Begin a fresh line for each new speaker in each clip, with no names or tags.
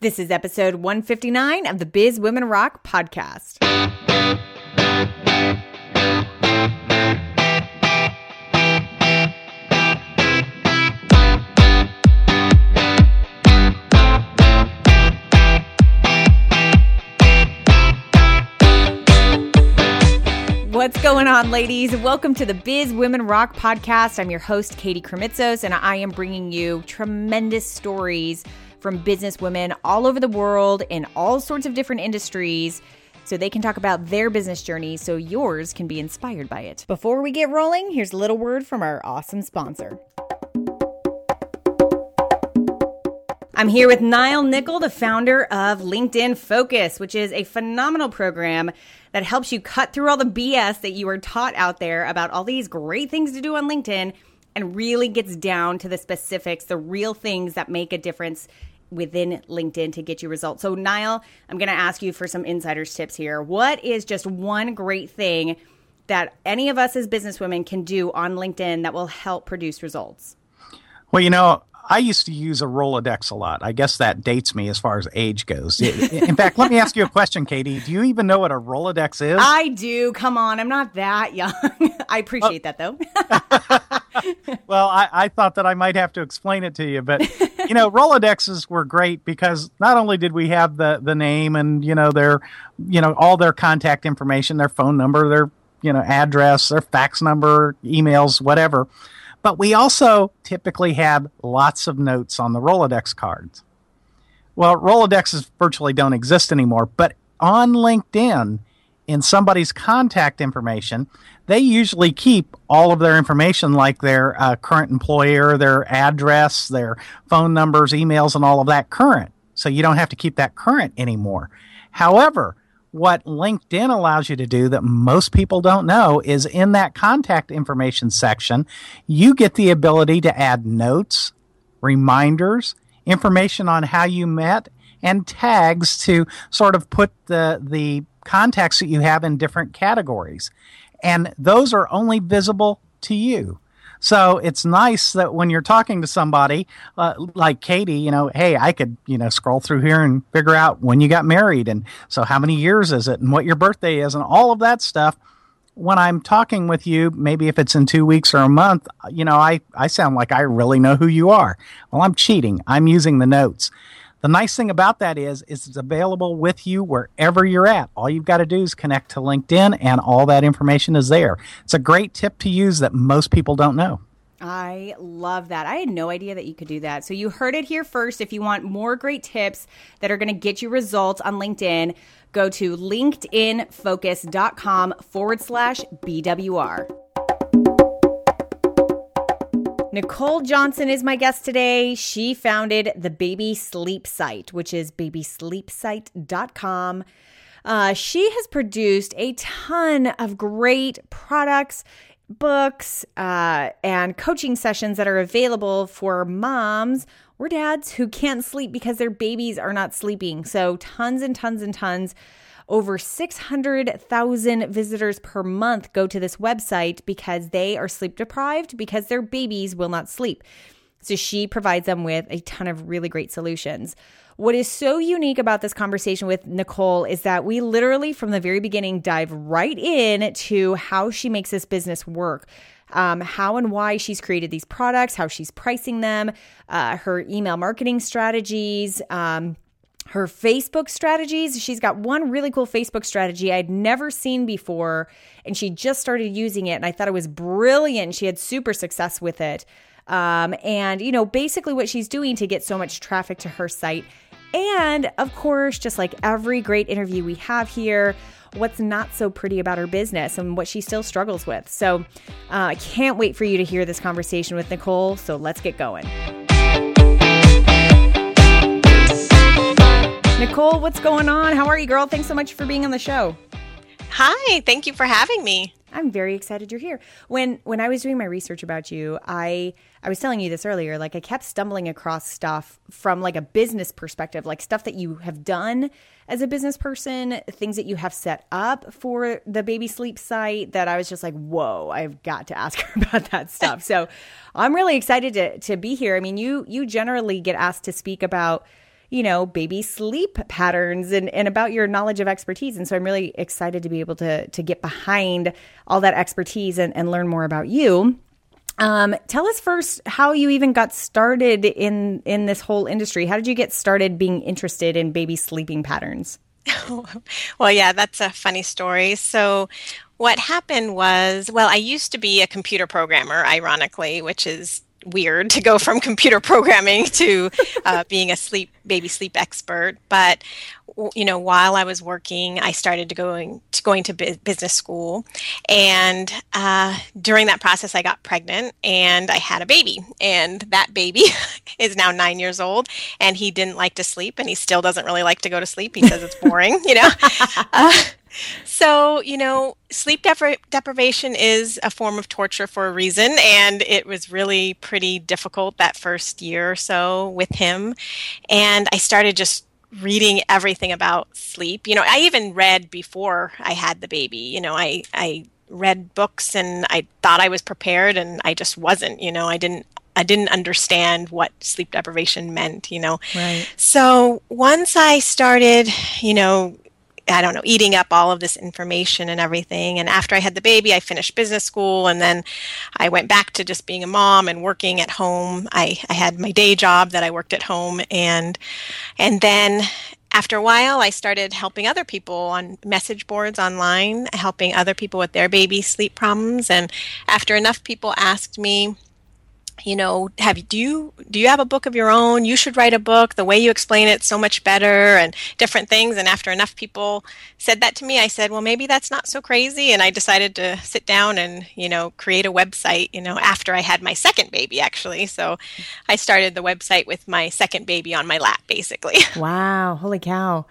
This is episode 159 of the Biz Women Rock podcast. What's going on, ladies? Welcome to the Biz Women Rock podcast. I'm your host, Katie Krimitsos, and I am bringing you tremendous stories from business women all over the world in all sorts of different industries so they can talk about their business journey so yours can be inspired by it. Before we get rolling, here's a little word from our awesome sponsor. I'm here with Niall Nickel, the founder of LinkedIn Focus, which is a phenomenal program that helps you cut through all the BS that you are taught out there about all these great things to do on LinkedIn and really gets down to the specifics, the real things that make a difference within LinkedIn to get you results. So, Niall, I'm going to ask you for some insider's tips here. What is just one great thing that any of us as businesswomen can do on LinkedIn that will help produce results?
Well, you know, I used to use a Rolodex a lot. I guess that dates me as far as age goes. In fact, let me ask you a question, Katie. Do you even know what a Rolodex is?
I do. Come on, I'm not that young. I appreciate that though.
well, I, I, thought that I might have to explain it to you, but you know, Rolodexes were great because not only did we have the the name and you know their you know all their contact information, their phone number, their you know address, their fax number, emails, whatever but we also typically had lots of notes on the Rolodex cards. Well, Rolodexes virtually don't exist anymore, but on LinkedIn, in somebody's contact information, they usually keep all of their information, like their uh, current employer, their address, their phone numbers, emails, and all of that current. So you don't have to keep that current anymore. However, what LinkedIn allows you to do that most people don't know is in that contact information section, you get the ability to add notes, reminders, information on how you met, and tags to sort of put the, the contacts that you have in different categories. And those are only visible to you. So it's nice that when you're talking to somebody uh, like Katie, you know, hey, I could, you know, scroll through here and figure out when you got married and so how many years is it and what your birthday is and all of that stuff. When I'm talking with you, maybe if it's in two weeks or a month, you know, I, I sound like I really know who you are. Well, I'm cheating. I'm using the notes. The nice thing about that is, is it's available with you wherever you're at. All you've got to do is connect to LinkedIn and all that information is there. It's a great tip to use that most people don't know.
I love that. I had no idea that you could do that. So you heard it here first. If you want more great tips that are going to get you results on LinkedIn, go to linkedinfocus.com forward slash BWR. Nicole Johnson is my guest today. She founded the Baby Sleep Site, which is babysleepsite.com. Uh, she has produced a ton of great products, books, uh, and coaching sessions that are available for moms or dads who can't sleep because their babies are not sleeping. So, tons and tons and tons over 600,000 visitors per month go to this website because they are sleep deprived because their babies will not sleep. So she provides them with a ton of really great solutions. What is so unique about this conversation with Nicole is that we literally, from the very beginning, dive right in to how she makes this business work. Um, how and why she's created these products, how she's pricing them, uh, her email marketing strategies, um, her Facebook strategies. She's got one really cool Facebook strategy I'd never seen before, and she just started using it, and I thought it was brilliant. She had super success with it. Um, and, you know, basically what she's doing to get so much traffic to her site. And of course, just like every great interview we have here, what's not so pretty about her business and what she still struggles with. So uh, I can't wait for you to hear this conversation with Nicole. So let's get going. Nicole, what's going on? How are you, girl? Thanks so much for being on the show.
Hi, thank you for having me.
I'm very excited you're here. When when I was doing my research about you, I I was telling you this earlier, like I kept stumbling across stuff from like a business perspective, like stuff that you have done as a business person, things that you have set up for the baby sleep site that I was just like, "Whoa, I've got to ask her about that stuff." so, I'm really excited to to be here. I mean, you you generally get asked to speak about you know, baby sleep patterns and, and about your knowledge of expertise. And so I'm really excited to be able to, to get behind all that expertise and, and learn more about you. Um, tell us first how you even got started in in this whole industry. How did you get started being interested in baby sleeping patterns?
well, yeah, that's a funny story. So, what happened was, well, I used to be a computer programmer, ironically, which is weird to go from computer programming to uh, being a sleep baby sleep expert but you know while i was working i started to going to going to business school. And uh, during that process i got pregnant and i had a baby. And that baby is now nine years old and he didn't like to sleep and he still doesn't really like to go to sleep. He says it's boring you know? Uh, so, you know, sleep depri- deprivation is a form of torture for a reason, and it was really pretty difficult that first year or so with him. And I started just reading everything about sleep. You know, I even read before I had the baby. You know, I I read books and I thought I was prepared and I just wasn't, you know. I didn't I didn't understand what sleep deprivation meant, you know.
Right.
So once I started, you know, I don't know, eating up all of this information and everything. And after I had the baby, I finished business school and then I went back to just being a mom and working at home. I, I had my day job that I worked at home and and then after a while, I started helping other people on message boards online, helping other people with their baby sleep problems. And after enough people asked me, you know have do you do you have a book of your own? You should write a book. The way you explain it so much better and different things. And after enough people said that to me i said well maybe that's not so crazy. And i decided to sit down and you know create a website you know after i had my second baby actually. So i started the website with my second baby on my lap basically.
Wow. Holy cow.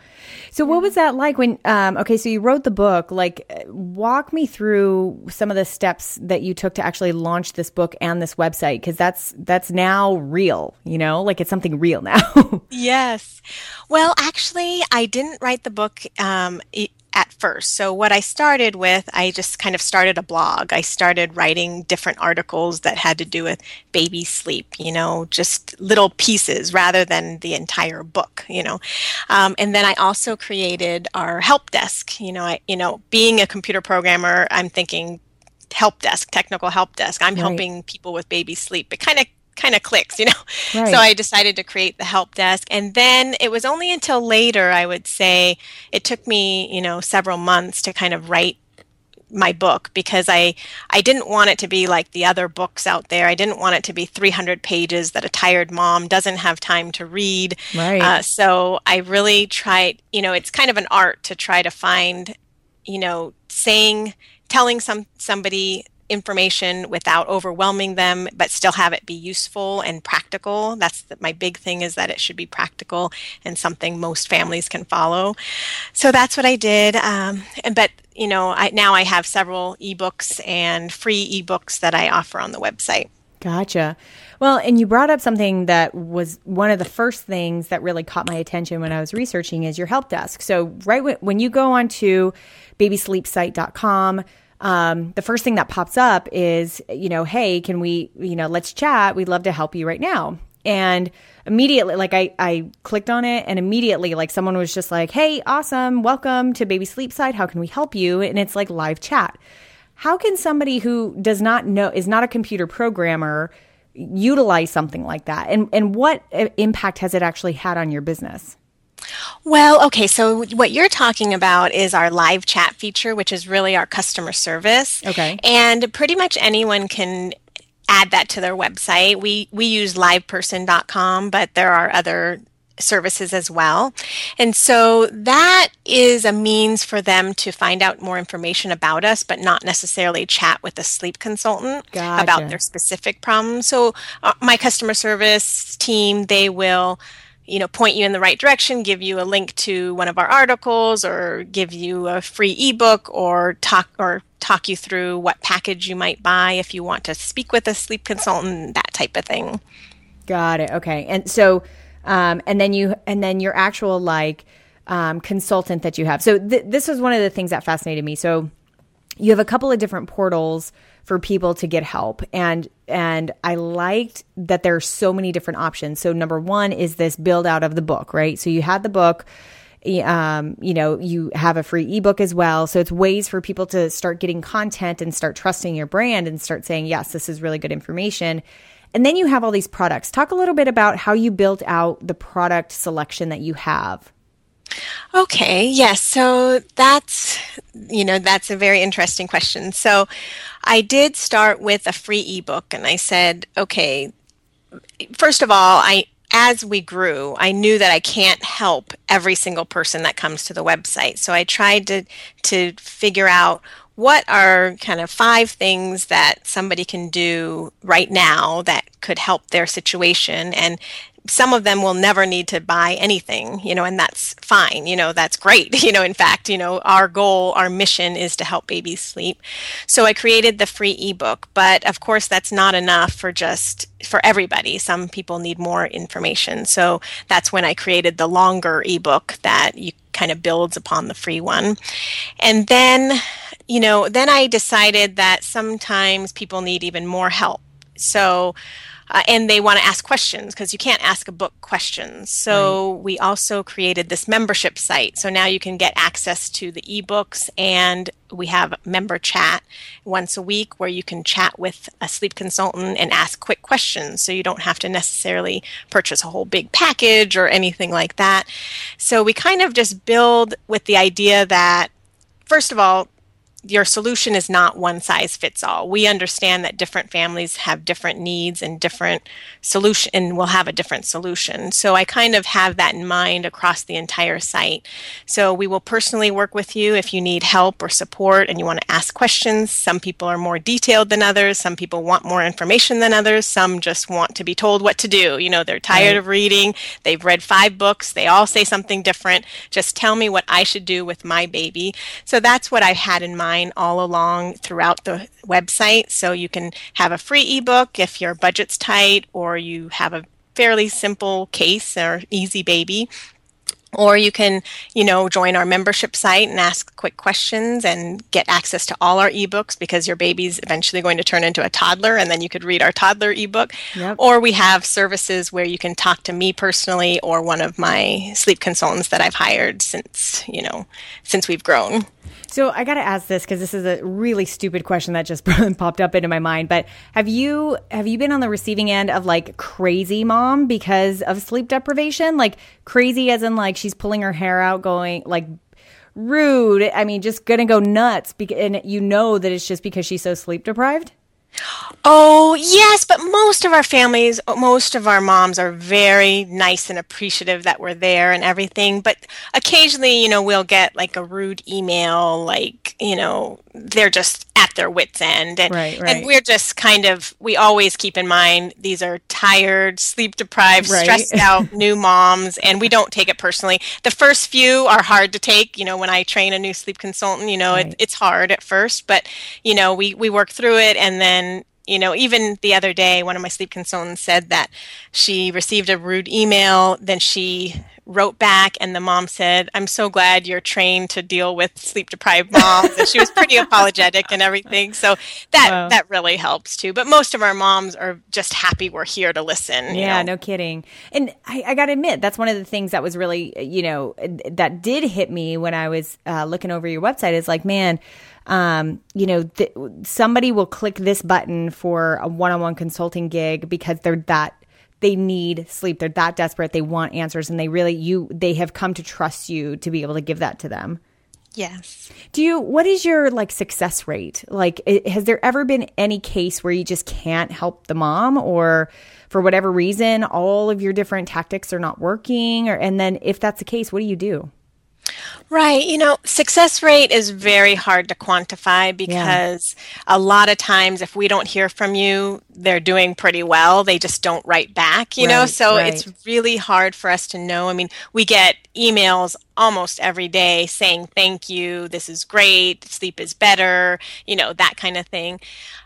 So what was that like when um, okay so you wrote the book. Like walk me through some of the steps that you took to actually launch this book and this website because that's that's now real you know like it's something real now
yes well actually i didn't write the book um, at first. So, what I started with, I just kind of started a blog. I started writing different articles that had to do with baby sleep, you know, just little pieces rather than the entire book, you know. Um, and then I also created our help desk. You know, I, you know, being a computer programmer, I'm thinking help desk, technical help desk. I'm right. helping people with baby sleep. It kind of kind of clicks, you know. Right. So I decided to create the help desk. And then it was only until later, I would say, it took me, you know, several months to kind of write my book because I I didn't want it to be like the other books out there. I didn't want it to be 300 pages that a tired mom doesn't have time to read.
Right. Uh,
so I really tried. You know, it's kind of an art to try to find, you know, saying, telling some somebody information without overwhelming them, but still have it be useful and practical. That's the, my big thing is that it should be practical and something most families can follow. So that's what I did. Um, but you know, I, now I have several ebooks and free ebooks that I offer on the website.
Gotcha. Well, and you brought up something that was one of the first things that really caught my attention when I was researching is your help desk. So, right when you go onto babysleepsite.com, um, the first thing that pops up is, you know, hey, can we, you know, let's chat. We'd love to help you right now. And immediately, like I, I clicked on it and immediately, like someone was just like, hey, awesome. Welcome to Baby Sleep Site. How can we help you? And it's like live chat. How can somebody who does not know, is not a computer programmer, utilize something like that? And, and what uh, impact has it actually had on your business?
Well, okay, so what you're talking about is our live chat feature, which is really our customer service.
Okay.
And pretty much anyone can add that to their website. We we use liveperson.com, but there are other services as well. And so that is a means for them to find out more information about us, but not necessarily chat with a sleep consultant
gotcha.
about their specific problems. So uh, my customer service team, they will you know point you in the right direction give you a link to one of our articles or give you a free ebook or talk or talk you through what package you might buy if you want to speak with a sleep consultant that type of thing
got it okay and so um, and then you and then your actual like um, consultant that you have so th- this was one of the things that fascinated me so you have a couple of different portals for people to get help and and I liked that there are so many different options. So number 1 is this build out of the book, right? So you had the book um, you know, you have a free ebook as well. So it's ways for people to start getting content and start trusting your brand and start saying, yes, this is really good information. And then you have all these products. Talk a little bit about how you built out the product selection that you have.
Okay, yes. So that's, you know, that's a very interesting question. So I did start with a free ebook and I said, okay, first of all, I, as we grew, I knew that I can't help every single person that comes to the website. So I tried to to figure out what are kind of five things that somebody can do right now that could help their situation and some of them will never need to buy anything, you know, and that's fine. You know, that's great. You know, in fact, you know, our goal, our mission is to help babies sleep. So I created the free ebook, but of course that's not enough for just for everybody. Some people need more information. So that's when I created the longer ebook that you kind of builds upon the free one. And then, you know, then I decided that sometimes people need even more help. So uh, and they want to ask questions because you can't ask a book questions. So right. we also created this membership site. So now you can get access to the ebooks and we have member chat once a week where you can chat with a sleep consultant and ask quick questions. So you don't have to necessarily purchase a whole big package or anything like that. So we kind of just build with the idea that First of all, your solution is not one size fits all. We understand that different families have different needs and different solution and will have a different solution. So I kind of have that in mind across the entire site. So we will personally work with you if you need help or support and you want to ask questions. Some people are more detailed than others. Some people want more information than others. Some just want to be told what to do. You know, they're tired right. of reading. They've read five books. They all say something different. Just tell me what I should do with my baby. So that's what I've had in mind all along throughout the website. So you can have a free ebook if your budget's tight or you have a fairly simple case or easy baby or you can you know join our membership site and ask quick questions and get access to all our ebooks because your baby's eventually going to turn into a toddler and then you could read our toddler ebook yep. or we have services where you can talk to me personally or one of my sleep consultants that i've hired since you know since we've grown
so I got to ask this because this is a really stupid question that just popped up into my mind. But have you have you been on the receiving end of like crazy mom because of sleep deprivation? Like crazy as in like she's pulling her hair out, going like rude. I mean, just gonna go nuts. And you know that it's just because she's so sleep deprived.
Oh, yes, but most of our families, most of our moms are very nice and appreciative that we're there and everything. But occasionally, you know, we'll get like a rude email, like, you know, they're just at their wits' end. And, right, right. and we're just kind of, we always keep in mind these are tired, sleep deprived, right. stressed out new moms, and we don't take it personally. The first few are hard to take. You know, when I train a new sleep consultant, you know, it, it's hard at first, but, you know, we, we work through it and then you know, even the other day, one of my sleep consultants said that she received a rude email, then she wrote back and the mom said i'm so glad you're trained to deal with sleep deprived moms and she was pretty apologetic and everything so that wow. that really helps too but most of our moms are just happy we're here to listen
yeah know? no kidding and I, I, gotta admit that's one of the things that was really you know that did hit me when i was uh, looking over your website is like man um, you know, th- somebody will click this button for a one-on-one consulting gig because they're that they need sleep. They're that desperate. They want answers and they really you they have come to trust you to be able to give that to them.
Yes.
Do you what is your like success rate? Like it, has there ever been any case where you just can't help the mom or for whatever reason all of your different tactics are not working or and then if that's the case, what do you do?
Right. You know, success rate is very hard to quantify because yeah. a lot of times if we don't hear from you, they're doing pretty well. They just don't write back, you
Right,
know? So
right.
it's really hard for us to know. I mean, we get emails almost every day saying, thank you, this is great, sleep is better, you know, that kind of thing.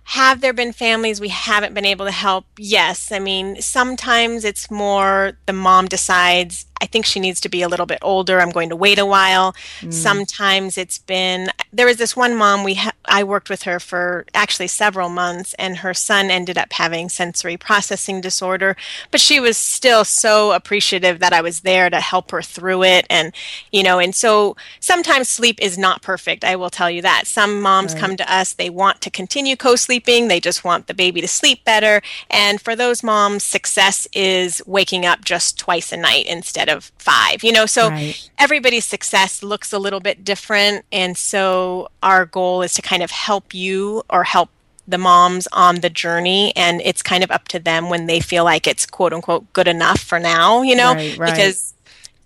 Have there been families we haven't been able to help? Yes. I mean, sometimes it's more the mom decides, I think she needs to be a little bit older. I'm going to wait a while. Mm. Sometimes it's been, there was this one mom we ha- I worked with her for actually several months, and her son ended up having sensory processing disorder. But she was still so appreciative that I was there to help her through it. And, you know, and so sometimes sleep is not perfect. I will tell you that. Some moms come to us, they want to continue co sleeping, they just want the baby to sleep better. And for those moms, success is waking up just twice a night instead of five, you know, so
Right.
everybody's success looks a little bit different. And so our goal is to kind of help you or help the moms on the journey and it's kind of up to them when they feel like it's quote unquote good enough for now you know
Right, right.
because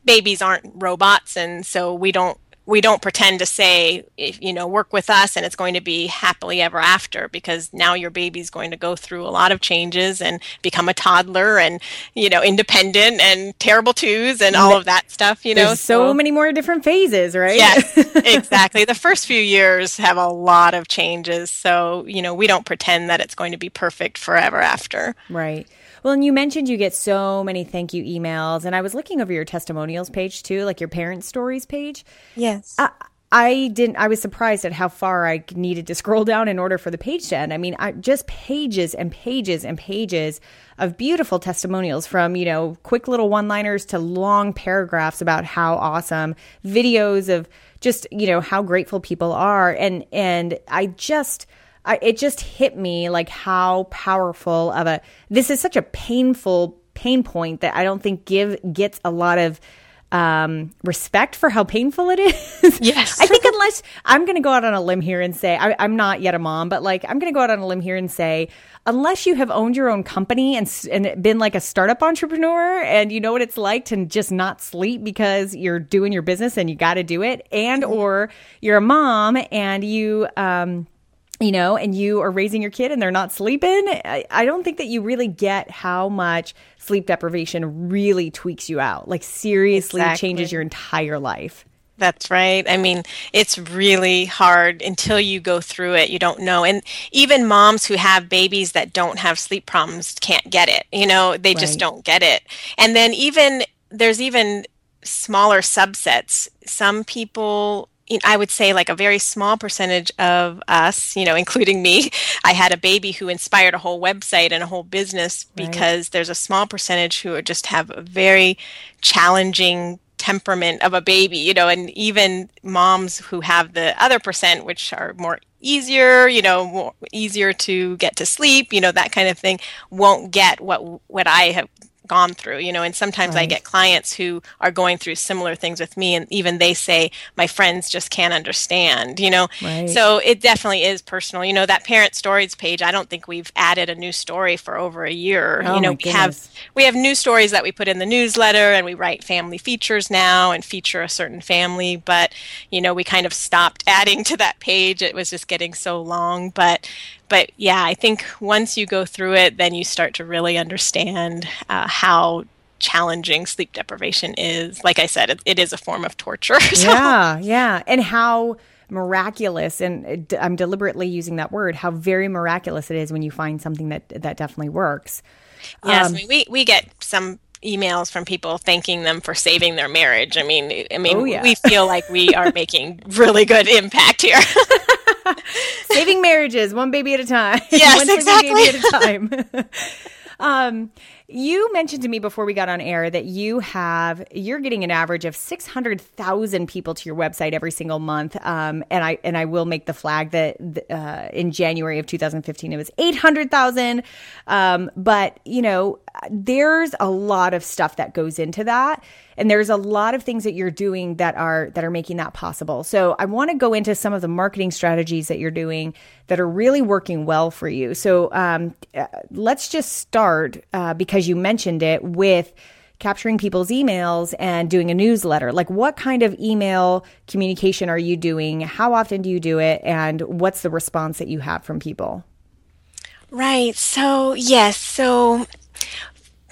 babies aren't robots and so we don't we don't pretend to say if you know work with us and it's going to be happily ever after because now your baby's going to go through a lot of changes and become a toddler and you know independent and terrible twos and all of that stuff you know
There's so many more different phases, right?
Yes, exactly. The first few years have a lot of changes. So, you know, we don't pretend that it's going to be perfect forever after.
Right. Well, and you mentioned you get so many thank you emails, and I was looking over your testimonials page too, like your parents' stories page.
Yes.
I, I didn't. I was surprised at how far I needed to scroll down in order for the page to end. I mean, I, just pages and pages and pages of beautiful testimonials from you know quick little one-liners to long paragraphs about how awesome videos of just you know how grateful people are, and and I just. I, it just hit me like how powerful of a this is such a painful pain point that I don't think give gets a lot of um, respect for how painful it is.
Yes.
I think unless I'm going to go out on a limb here and say I, I'm not yet a mom, but like I'm going to go out on a limb here and say unless you have owned your own company and and been like a startup entrepreneur and you know what it's like to just not sleep because you're doing your business and you got to do it, and or you're a mom and you um you know, and you are raising your kid and they're not sleeping, I, I don't think that you really get how much sleep deprivation really tweaks you out. Like, seriously
Exactly.
changes your entire life.
That's right. I mean, it's really hard until you go through it. You don't know. And even moms who have babies that don't have sleep problems can't get it. You know, they just don't get it. And then even there's even smaller subsets. Some people I would say like a very small percentage of us, you know, including me, I had a baby who inspired a whole website and a whole business
Right.
because there's a small percentage who just have a very challenging temperament of a baby, you know, and even moms who have the other percent, which are more easier, you know, more easier to get to sleep, you know, that kind of thing, won't get what what I have gone through, you know, and sometimes I get clients who are going through similar things with me and even they say my friends just can't understand, you know.
Right.
So it definitely is personal. You know, that parent stories page, I don't think we've added a new story for over a year.
Oh,
you know, we have we have new stories that we put in the newsletter and we write family features now and feature a certain family but you know we kind of stopped adding to that page it was just getting so long but but yeah i think once you go through it then you start to really understand uh, how challenging sleep deprivation is like i said it, it is a form of torture so
Yeah, yeah. And how miraculous, and uh, I'm deliberately using that word, how very miraculous it is when you find something that, that definitely works.
Yes,
Um,
I mean, we we get some emails from people thanking them for saving their marriage. I mean, I mean,
Oh, yeah.
we feel like we are making really good impact here.
Saving marriages, one baby at a time.
Yes,
one
exactly.
baby at a time. um, you mentioned to me before we got on air that you have you're getting an average of six hundred thousand people to your website every single month. Um, and I and I will make the flag that uh, in January of 2015 it was eight hundred thousand. Um, but you know, there's a lot of stuff that goes into that and there's a lot of things that you're doing that are that are making that possible so i want to go into some of the marketing strategies that you're doing that are really working well for you so um, uh, let's just start uh, because you mentioned it with capturing people's emails and doing a newsletter like what kind of email communication are you doing how often do you do it and what's the response that you have from people
Right. So, yes. So,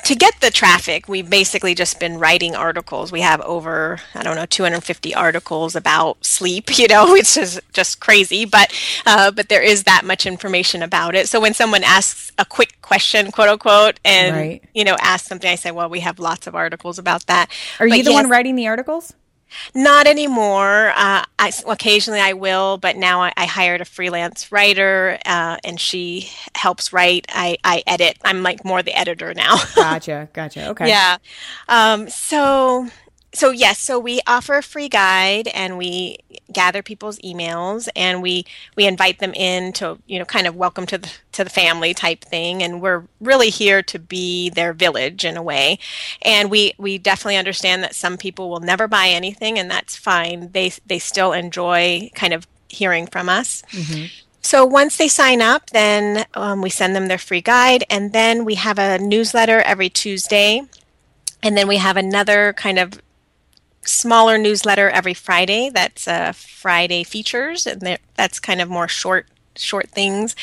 to get the traffic, we've basically just been writing articles. We have over, I don't know, 250 articles about sleep, you know, which is just crazy, but, uh, but there is that much information about it. So when someone asks a quick question, quote unquote, and, right. you know, ask something, I say, well, we have lots of articles about that.
Are but you the yes, one writing the articles?
Not anymore. Uh, I, occasionally I will, but now I, I hired a freelance writer, uh, and she helps write. I, I edit. I'm like more the editor now.
gotcha. Gotcha. Okay.
Yeah. Um, so so yes, so we offer a free guide and we gather people's emails and we we invite them in to you know kind of welcome to the to the family type thing and we're really here to be their village in a way. And we we definitely understand that some people will never buy anything and that's fine. They they still enjoy kind of hearing from us. Mm-hmm. So once they sign up, then um, we send them their free guide, and then we have a newsletter every Tuesday, and then we have another kind of smaller newsletter every Friday. That's uh, Friday features, and that's kind of more short short things.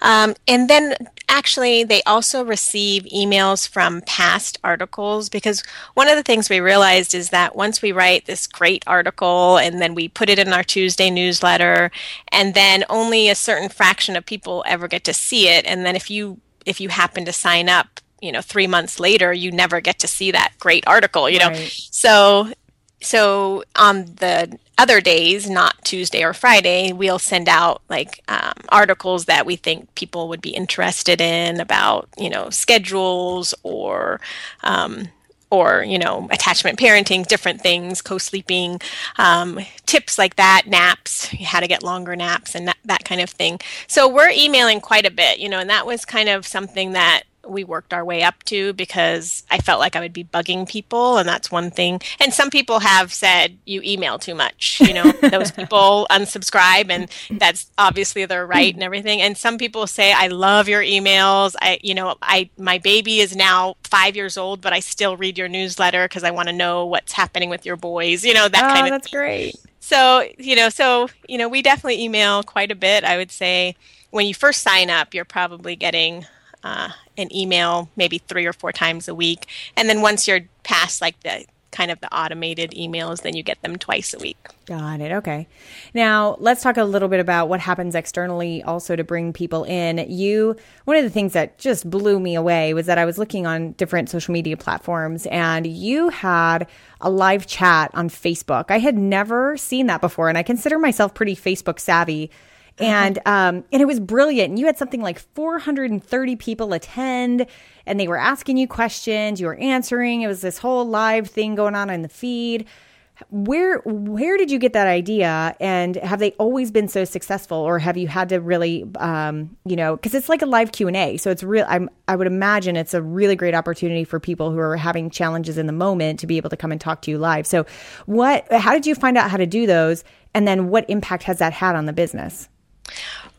Um, and then actually, they also receive emails from past articles because one of the things we realized is that once we write this great article and then we put it in our Tuesday newsletter, and then only a certain fraction of people ever get to see it, and then if you if you happen to sign up you know three months later you never get to see that great article you know right. so so on the other days, not Tuesday or Friday, we'll send out like um, articles that we think people would be interested in about, you know, schedules or, um, or you know, attachment parenting, different things, co-sleeping, um, tips like that, naps, how to get longer naps, and that, that kind of thing. So we're emailing quite a bit, you know, and that was kind of something that we worked our way up to because I felt like I would be bugging people, and that's one thing. And some people have said you email too much. You know, those people unsubscribe, and that's obviously their right and everything. And some people say I love your emails. I, you know, I my baby is now five years old, but I still read your newsletter because I want to know what's happening with your boys. You know, that oh, kind of.
That's
thing.
great.
So you know, so you know, we definitely email quite a bit. I would say when you first sign up, you're probably getting uh, an email maybe three or four times a week. And then once you're past like the kind of the automated emails, then you get them twice a week.
Got it. Okay. Now let's talk a little bit about what happens externally also to bring people in. You, one of the things that just blew me away was that I was looking on different social media platforms and you had a live chat on Facebook. I had never seen that before and I consider myself pretty Facebook savvy. And um, and it was brilliant. And you had something like 430 people attend, and they were asking you questions. You were answering. It was this whole live thing going on in the feed. Where where did you get that idea? And have they always been so successful, or have you had to really, um, you know, because it's like a live Q and A, so it's real. I'm I would imagine it's a really great opportunity for people who are having challenges in the moment to be able to come and talk to you live. So, what? How did you find out how to do those? And then, what impact has that had on the business?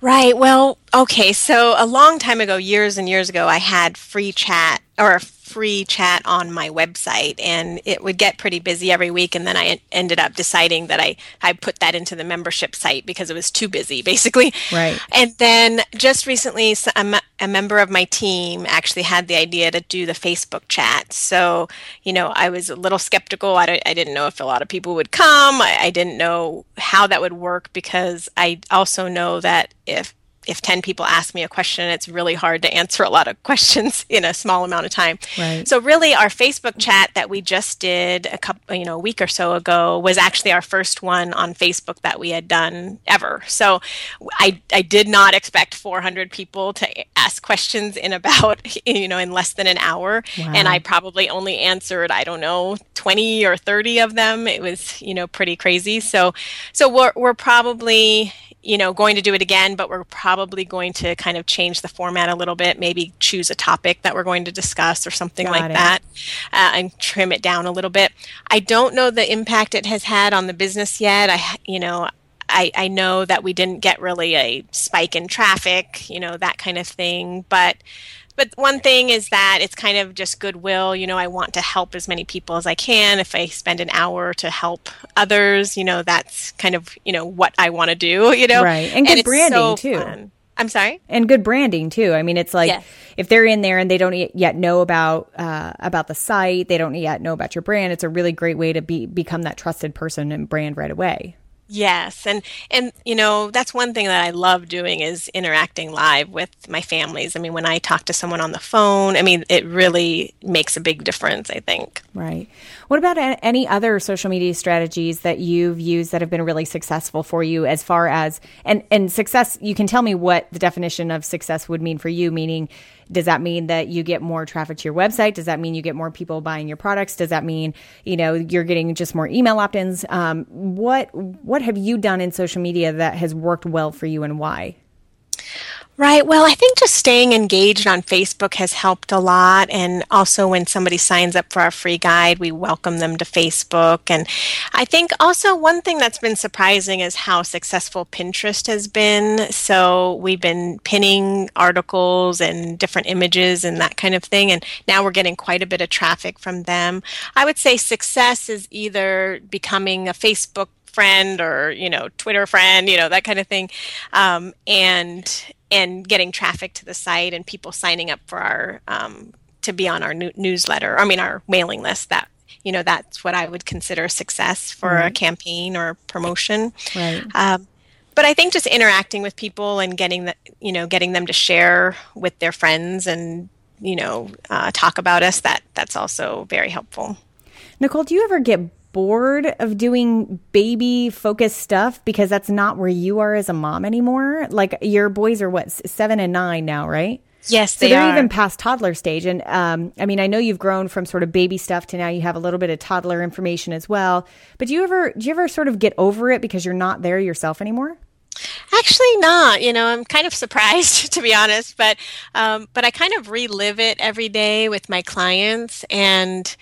Right. Well, okay. So a long time ago, years and years ago, I had free chat or free chat on my website and it would get pretty busy every week and then i ended up deciding that i i put that into the membership site because it was too busy basically.
Right.
And then just recently a, a member of my team actually had the idea to do the facebook chat. So you know i was a little skeptical. I, I didn't know if a lot of people would come. I, I didn't know how that would work because i also know that if if 10 people ask me a question, it's really hard to answer a lot of questions in a small amount of time.
Right.
So really our Facebook chat that we just did a couple, you know, a week or so ago was actually our first one on Facebook that we had done ever. So I, I did not expect 400 people to ask questions in about, you know, in less than an hour. Wow. And I probably only answered, I don't know, 20 or 30 of them. It was, you know, pretty crazy. So, so we're, we're probably, you know, going to do it again, but we're probably going to kind of change the format a little bit, maybe choose a topic that we're going to discuss or something Got like it. that, uh, and trim it down a little bit. I don't know the impact it has had on the business yet. I, you know, I, I know that we didn't get really a spike in traffic, you know, that kind of thing, but but one thing is that it's kind of just goodwill. You know, I want to help as many people as I can. If I spend an hour to help others, you know, that's kind of you know what I want to do. You know,
right? And good branding so too. Fun.
I'm sorry.
And good branding too. I mean, it's like yes. if they're in there and they don't yet know about uh, about the site, they don't yet know about your brand. It's a really great way to be become that trusted person and brand right away.
Yes, and and you know that's one thing that I love doing is interacting live with my families. I mean, when I talk to someone on the phone, I mean, it really makes a big difference. I think.
Right. What about any other social media strategies that you've used that have been really successful for you? As far as and and success, you can tell me what the definition of success would mean for you. Meaning, does that mean that you get more traffic to your website? Does that mean you get more people buying your products? Does that mean you know you're getting just more email opt-ins? Um, what what have you done in social media that has worked well for you, and why?
Right. Well, I think just staying engaged on Facebook has helped a lot. And also, when somebody signs up for our free guide, we welcome them to Facebook. And I think also one thing that's been surprising is how successful Pinterest has been. So, we've been pinning articles and different images and that kind of thing. And now we're getting quite a bit of traffic from them. I would say success is either becoming a Facebook friend or you know twitter friend you know that kind of thing um, and and getting traffic to the site and people signing up for our um, to be on our new- newsletter. I mean, our mailing list. That you know, that's what I would consider success for right. a campaign or promotion. Right. Um, but I think just interacting with people and getting the, you know, getting them to share with their friends and you know, uh, talk about us. That that's also very helpful.
Nicole, do you ever get bored of doing baby focused stuff because that's not where you are as a mom anymore? Like your boys are what seven and nine now, right?
Yes,
so
they
are
are.
even past toddler stage, and um, I mean, I know you've grown from sort of baby stuff to now you have a little bit of toddler information as well. But do you ever do you ever sort of get over it because you're not there yourself anymore?
Actually, not. You know, I'm kind of surprised to be honest, but um, but I kind of relive it every day with my clients, and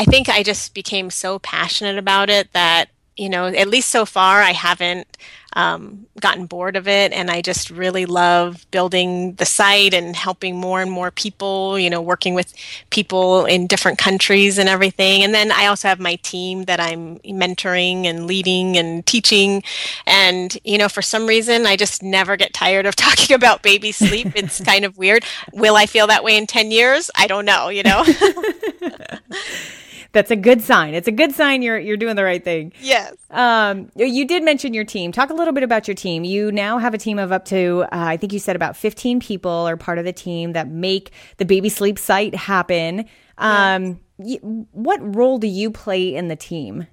I think I just became so passionate about it that, you know, at least so far, I haven't um, gotten bored of it. And I just really love building the site and helping more and more people, you know, working with people in different countries and everything. And then I also have my team that I'm mentoring and leading and teaching. And, you know, for some reason, I just never get tired of talking about baby sleep. It's kind of weird. Will I feel that way in 10 years? I don't know, you know?
that's a good sign. It's a good sign you're you're doing the right thing.
Yes.
Um, you did mention your team. Talk a little bit about your team. You now have a team of up to uh, I think you said about 15 people are part of the team that make the baby sleep site happen. Um, yes. what role do you play in the team?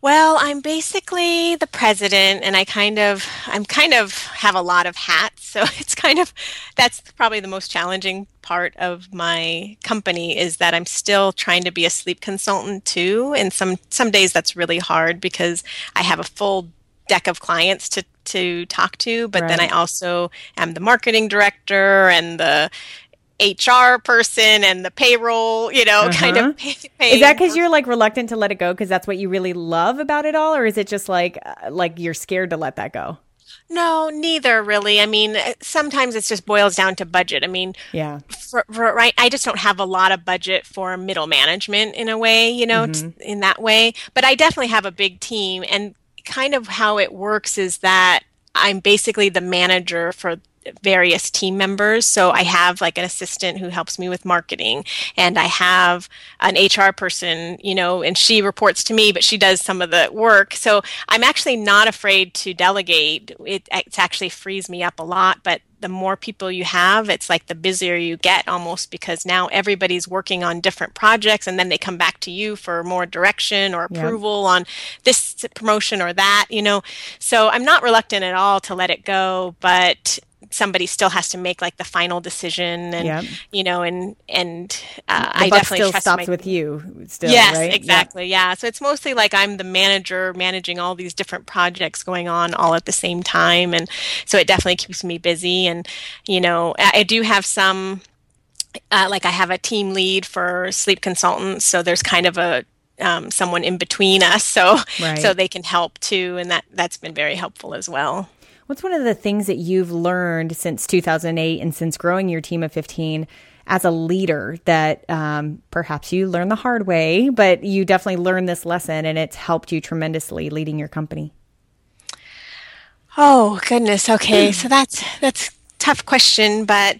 Well, I'm basically the president and I kind of I'm kind of have a lot of hats. So it's kind of that's probably the most challenging part of my company is that I'm still trying to be a sleep consultant too. And some some days that's really hard because I have a full deck of clients to to talk to, but right. then I also am the marketing director and the HR person and the payroll, you know, uh-huh. kind of.
Pay, is that because you're like reluctant to let it go because that's what you really love about it all, or is it just like uh, like you're scared to let that go?
No, neither really. I mean, uh, sometimes it just boils down to budget. I mean,
yeah,
for, for, right. I just don't have a lot of budget for middle management in a way, you know, mm-hmm. t- in that way. But I definitely have a big team, and kind of how it works is that I'm basically the manager for various team members. So I have like an assistant who helps me with marketing, and I have an HR person, you know, and she reports to me, but she does some of the work. So I'm actually not afraid to delegate. It, it actually frees me up a lot, but the more people you have, it's like the busier you get almost because now everybody's working on different projects and then they come back to you for more direction or approval yep. on this promotion or that, you know. So I'm not reluctant at all to let it go, but somebody still has to make like the final decision and yep. you know and and uh, I definitely
still stops my, with you still
yes
right?
exactly yeah. yeah so it's mostly like I'm the manager managing all these different projects going on all at the same time and so it definitely keeps me busy and you know I, I do have some uh, like I have a team lead for sleep consultants so there's kind of a um, someone in between us so right. so they can help too and that that's been very helpful as well
What's one of the things that you've learned since 2008 and since growing your team of 15 as a leader that um, perhaps you learned the hard way, but you definitely learned this lesson and it's helped you tremendously leading your company?
Oh goodness. Okay, so that's that's tough question, but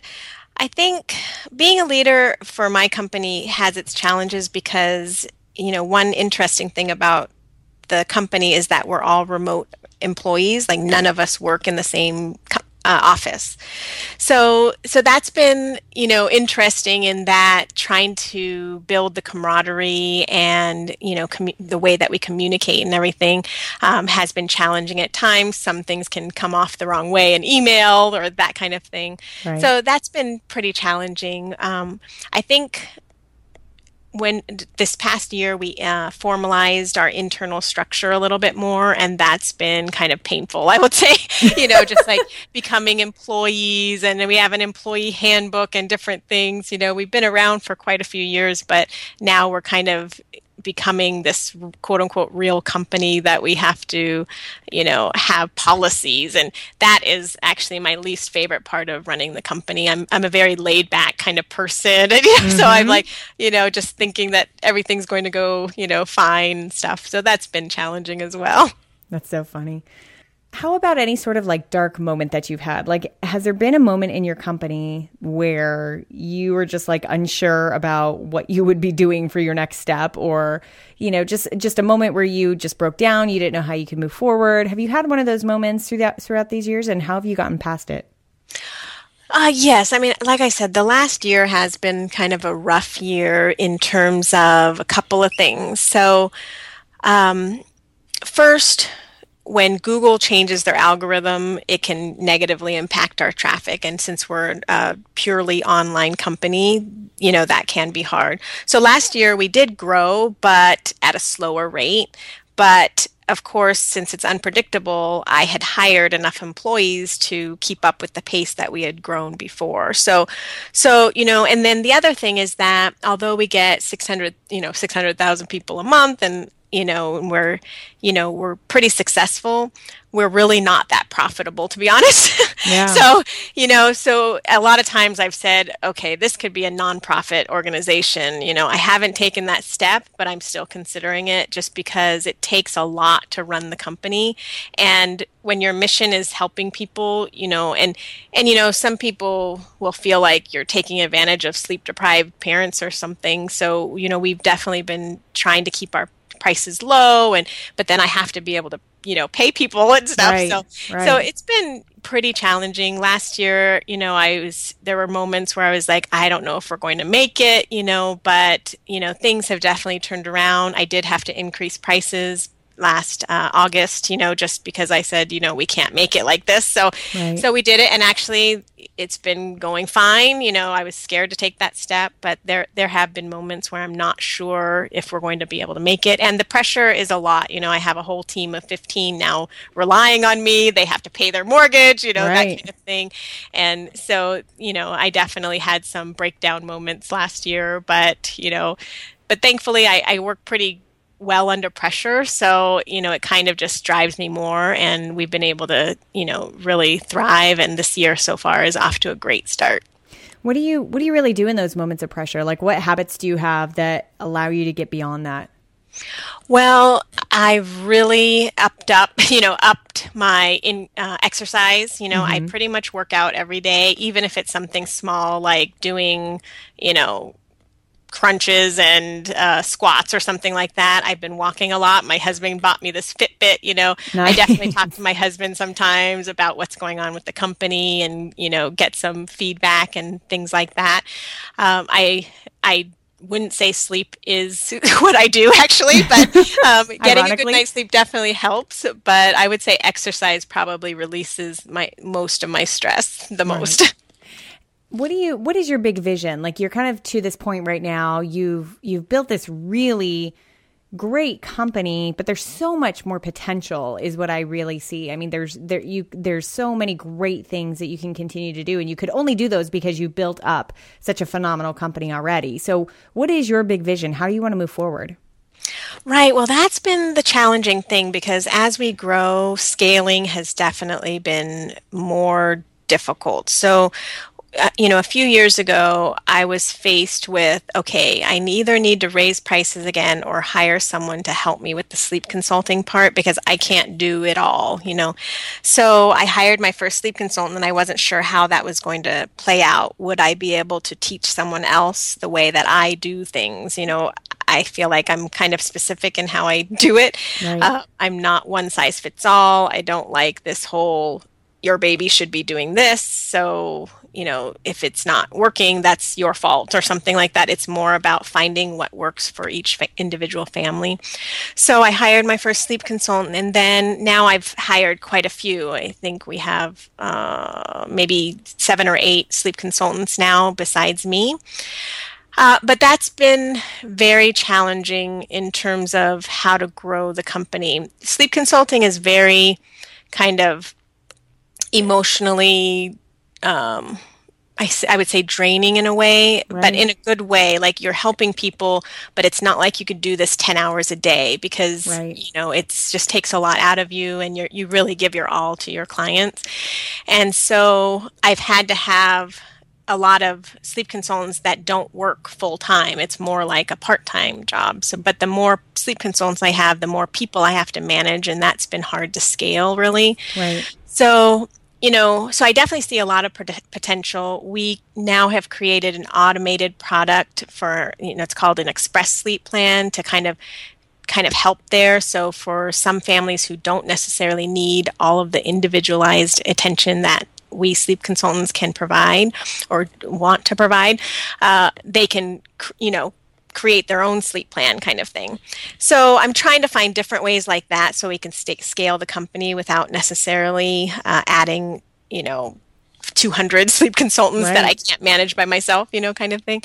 I think being a leader for my company has its challenges because you know one interesting thing about the company is that we're all remote employees. Like none of us work in the same co- uh, office. So so that's been you know interesting in that trying to build the camaraderie and you know commu- the way that we communicate and everything um, has been challenging at times. Some things can come off the wrong way in email or that kind of thing. Right. So that's been pretty challenging. Um, I think when this past year we uh, formalized our internal structure a little bit more and that's been kind of painful i would say. You know just like becoming employees and we have an employee handbook and different things. You know we've been around for quite a few years but now we're kind of becoming this quote unquote real company that we have to, you know, have policies. And that is actually my least favorite part of running the company. I'm, I'm a very laid back kind of person. And, mm-hmm. so I'm mm-hmm. like, you know, just thinking that everything's going to go, you know, fine and stuff. So that's been challenging as well.
That's so funny. How about any sort of like dark moment that you've had? Like, has there been a moment in your company where you were just like unsure about what you would be doing for your next step, or you know, just just a moment where you just broke down, you didn't know how you could move forward? Have you had one of those moments through that throughout these years, and how have you gotten past it?
Uh, yes. I mean, like I said, the last year has been kind of a rough year in terms of a couple of things. So, um, first, when Google changes their algorithm, it can negatively impact our traffic. And since we're a purely online company, you know, that can be hard. So last year we did grow, but at a slower rate. But of course, since it's unpredictable, I had hired enough employees to keep up with the pace that we had grown before. So, so you know, and then the other thing is that although we get 600, you know, 600,000 people a month and you know, and we're, you know, we're pretty successful, we're really not that profitable, to be honest. Yeah. so, you know, so a lot of times I've said, okay, this could be a nonprofit organization. You know, I haven't taken that step, but I'm still considering it just because it takes a lot to run the company. And when your mission is helping people, you know, and, and, you know, some people will feel like you're taking advantage of sleep deprived parents or something. So, you know, we've definitely been trying to keep our prices low and but then I have to be able to you know pay people and stuff. Right, so right. so it's been pretty challenging. Last year you know I was there were moments where I was like I don't know if we're going to make it you know but you know things have definitely turned around. I did have to increase prices last uh, August, you know, just because I said, you know, we can't make it like this. So, right. so we did it, and actually, it's been going fine. You know, I was scared to take that step, but there there have been moments where I'm not sure if we're going to be able to make it, and the pressure is a lot. You know, I have a whole team of 15 now relying on me. They have to pay their mortgage, you know, right. that kind of thing, and so you know, I definitely had some breakdown moments last year, but you know, but thankfully, I, I work pretty well under pressure. So, you know, it kind of just drives me more. And we've been able to, you know, really thrive. And this year so far is off to a great start.
What do you what do you really do in those moments of pressure? Like what habits do you have that allow you to get beyond that?
Well, I've really upped up, you know, upped my in uh, exercise. You know, mm-hmm. I pretty much work out every day, even if it's something small like doing, you know, crunches and uh, squats or something like that. I've been walking a lot. My husband bought me this Fitbit. You know, nice. I definitely talk to my husband sometimes about what's going on with the company and you know get some feedback and things like that. Um, I I wouldn't say sleep is what I do actually, but um, getting a good night's sleep definitely helps. But I would say exercise probably releases my most of my stress the right. most.
what do you what is your big vision? Like you're kind of to this point right now you've you've built this really great company but there's so much more potential is what i really see. I mean there's there you there's so many great things that you can continue to do and you could only do those because you built up such a phenomenal company already. So what is your big vision? How do you want to move forward?
Right. Well, that's been the challenging thing because as we grow, scaling has definitely been more difficult. So, you know, a few years ago, I was faced with okay, I either need to raise prices again or hire someone to help me with the sleep consulting part because I can't do it all, you know. So I hired my first sleep consultant and I wasn't sure how that was going to play out. Would I be able to teach someone else the way that I do things? You know, I feel like I'm kind of specific in how I do it. Right. Uh, I'm not one size fits all. I don't like this whole your baby should be doing this. So you know, if it's not working, that's your fault or something like that. It's more about finding what works for each fa- individual family. So I hired my first sleep consultant, and then now I've hired quite a few. I think we have uh, maybe seven or eight sleep consultants now besides me. Uh, but that's been very challenging in terms of how to grow the company. Sleep consulting is very kind of emotionally um, I, I would say draining in a way, right. but in a good way. Like you're helping people, but it's not like you could do this 10 hours a day because, right. you know, it just takes a lot out of you and you you really give your all to your clients. And so I've had to have a lot of sleep consultants that don't work full time. It's more like a part time job. So, but the more sleep consultants I have, the more people I have to manage, and that's been hard to scale really. Right. So you know, so I definitely see a lot of potential. We now have created an automated product for, you know, it's called an express sleep plan to kind of kind of help there. So for some families who don't necessarily need all of the individualized attention that we sleep consultants can provide or want to provide, uh, they can, you know, create their own sleep plan kind of thing. So I'm trying to find different ways like that so we can st- scale the company without necessarily uh, adding, you know, 200 sleep consultants right. that I can't manage by myself, you know, kind of thing.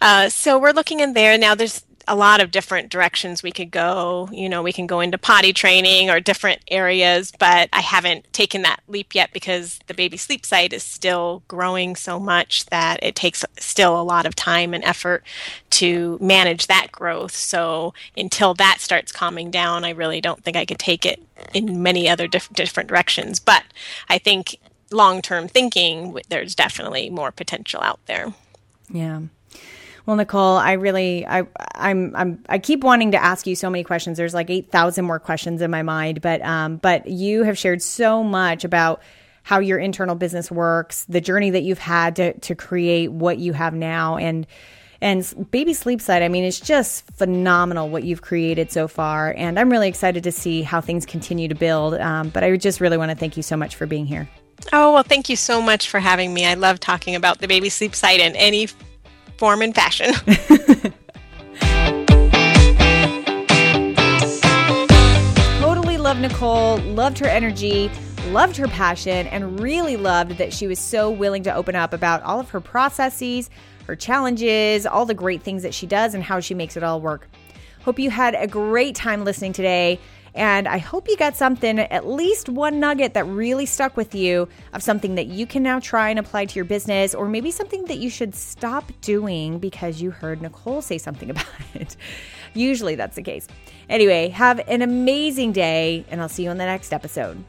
Uh, so we're looking in there now. There's a lot of different directions we could go. You know, we can go into potty training or different areas, but I haven't taken that leap yet because the baby sleep site is still growing so much that it takes still a lot of time and effort to manage that growth. So until that starts calming down, I really don't think I could take it in many other diff- different directions. But I think long term thinking, there's definitely more potential out there.
Yeah. Well, Nicole, I really, I, I'm, I'm, I keep wanting to ask you so many questions. There's like eight thousand more questions in my mind, but, um, but you have shared so much about how your internal business works, the journey that you've had to to create what you have now, and and Baby Sleep Site, I mean, it's just phenomenal what you've created so far. And I'm really excited to see how things continue to build. Um, but I just really want to thank you so much for being here.
Oh, well, thank you so much for having me. I love talking about the Baby Sleep Site and any form and fashion.
totally loved Nicole, loved her energy, loved her passion, and really loved that she was so willing to open up about all of her processes, her challenges, all the great things that she does, and how she makes it all work. Hope you had a great time listening today. And I hope you got something, at least one nugget that really stuck with you of something that you can now try and apply to your business, or maybe something that you should stop doing because you heard Nicole say something about it. Usually that's the case. Anyway, have an amazing day, and I'll see you on the next episode.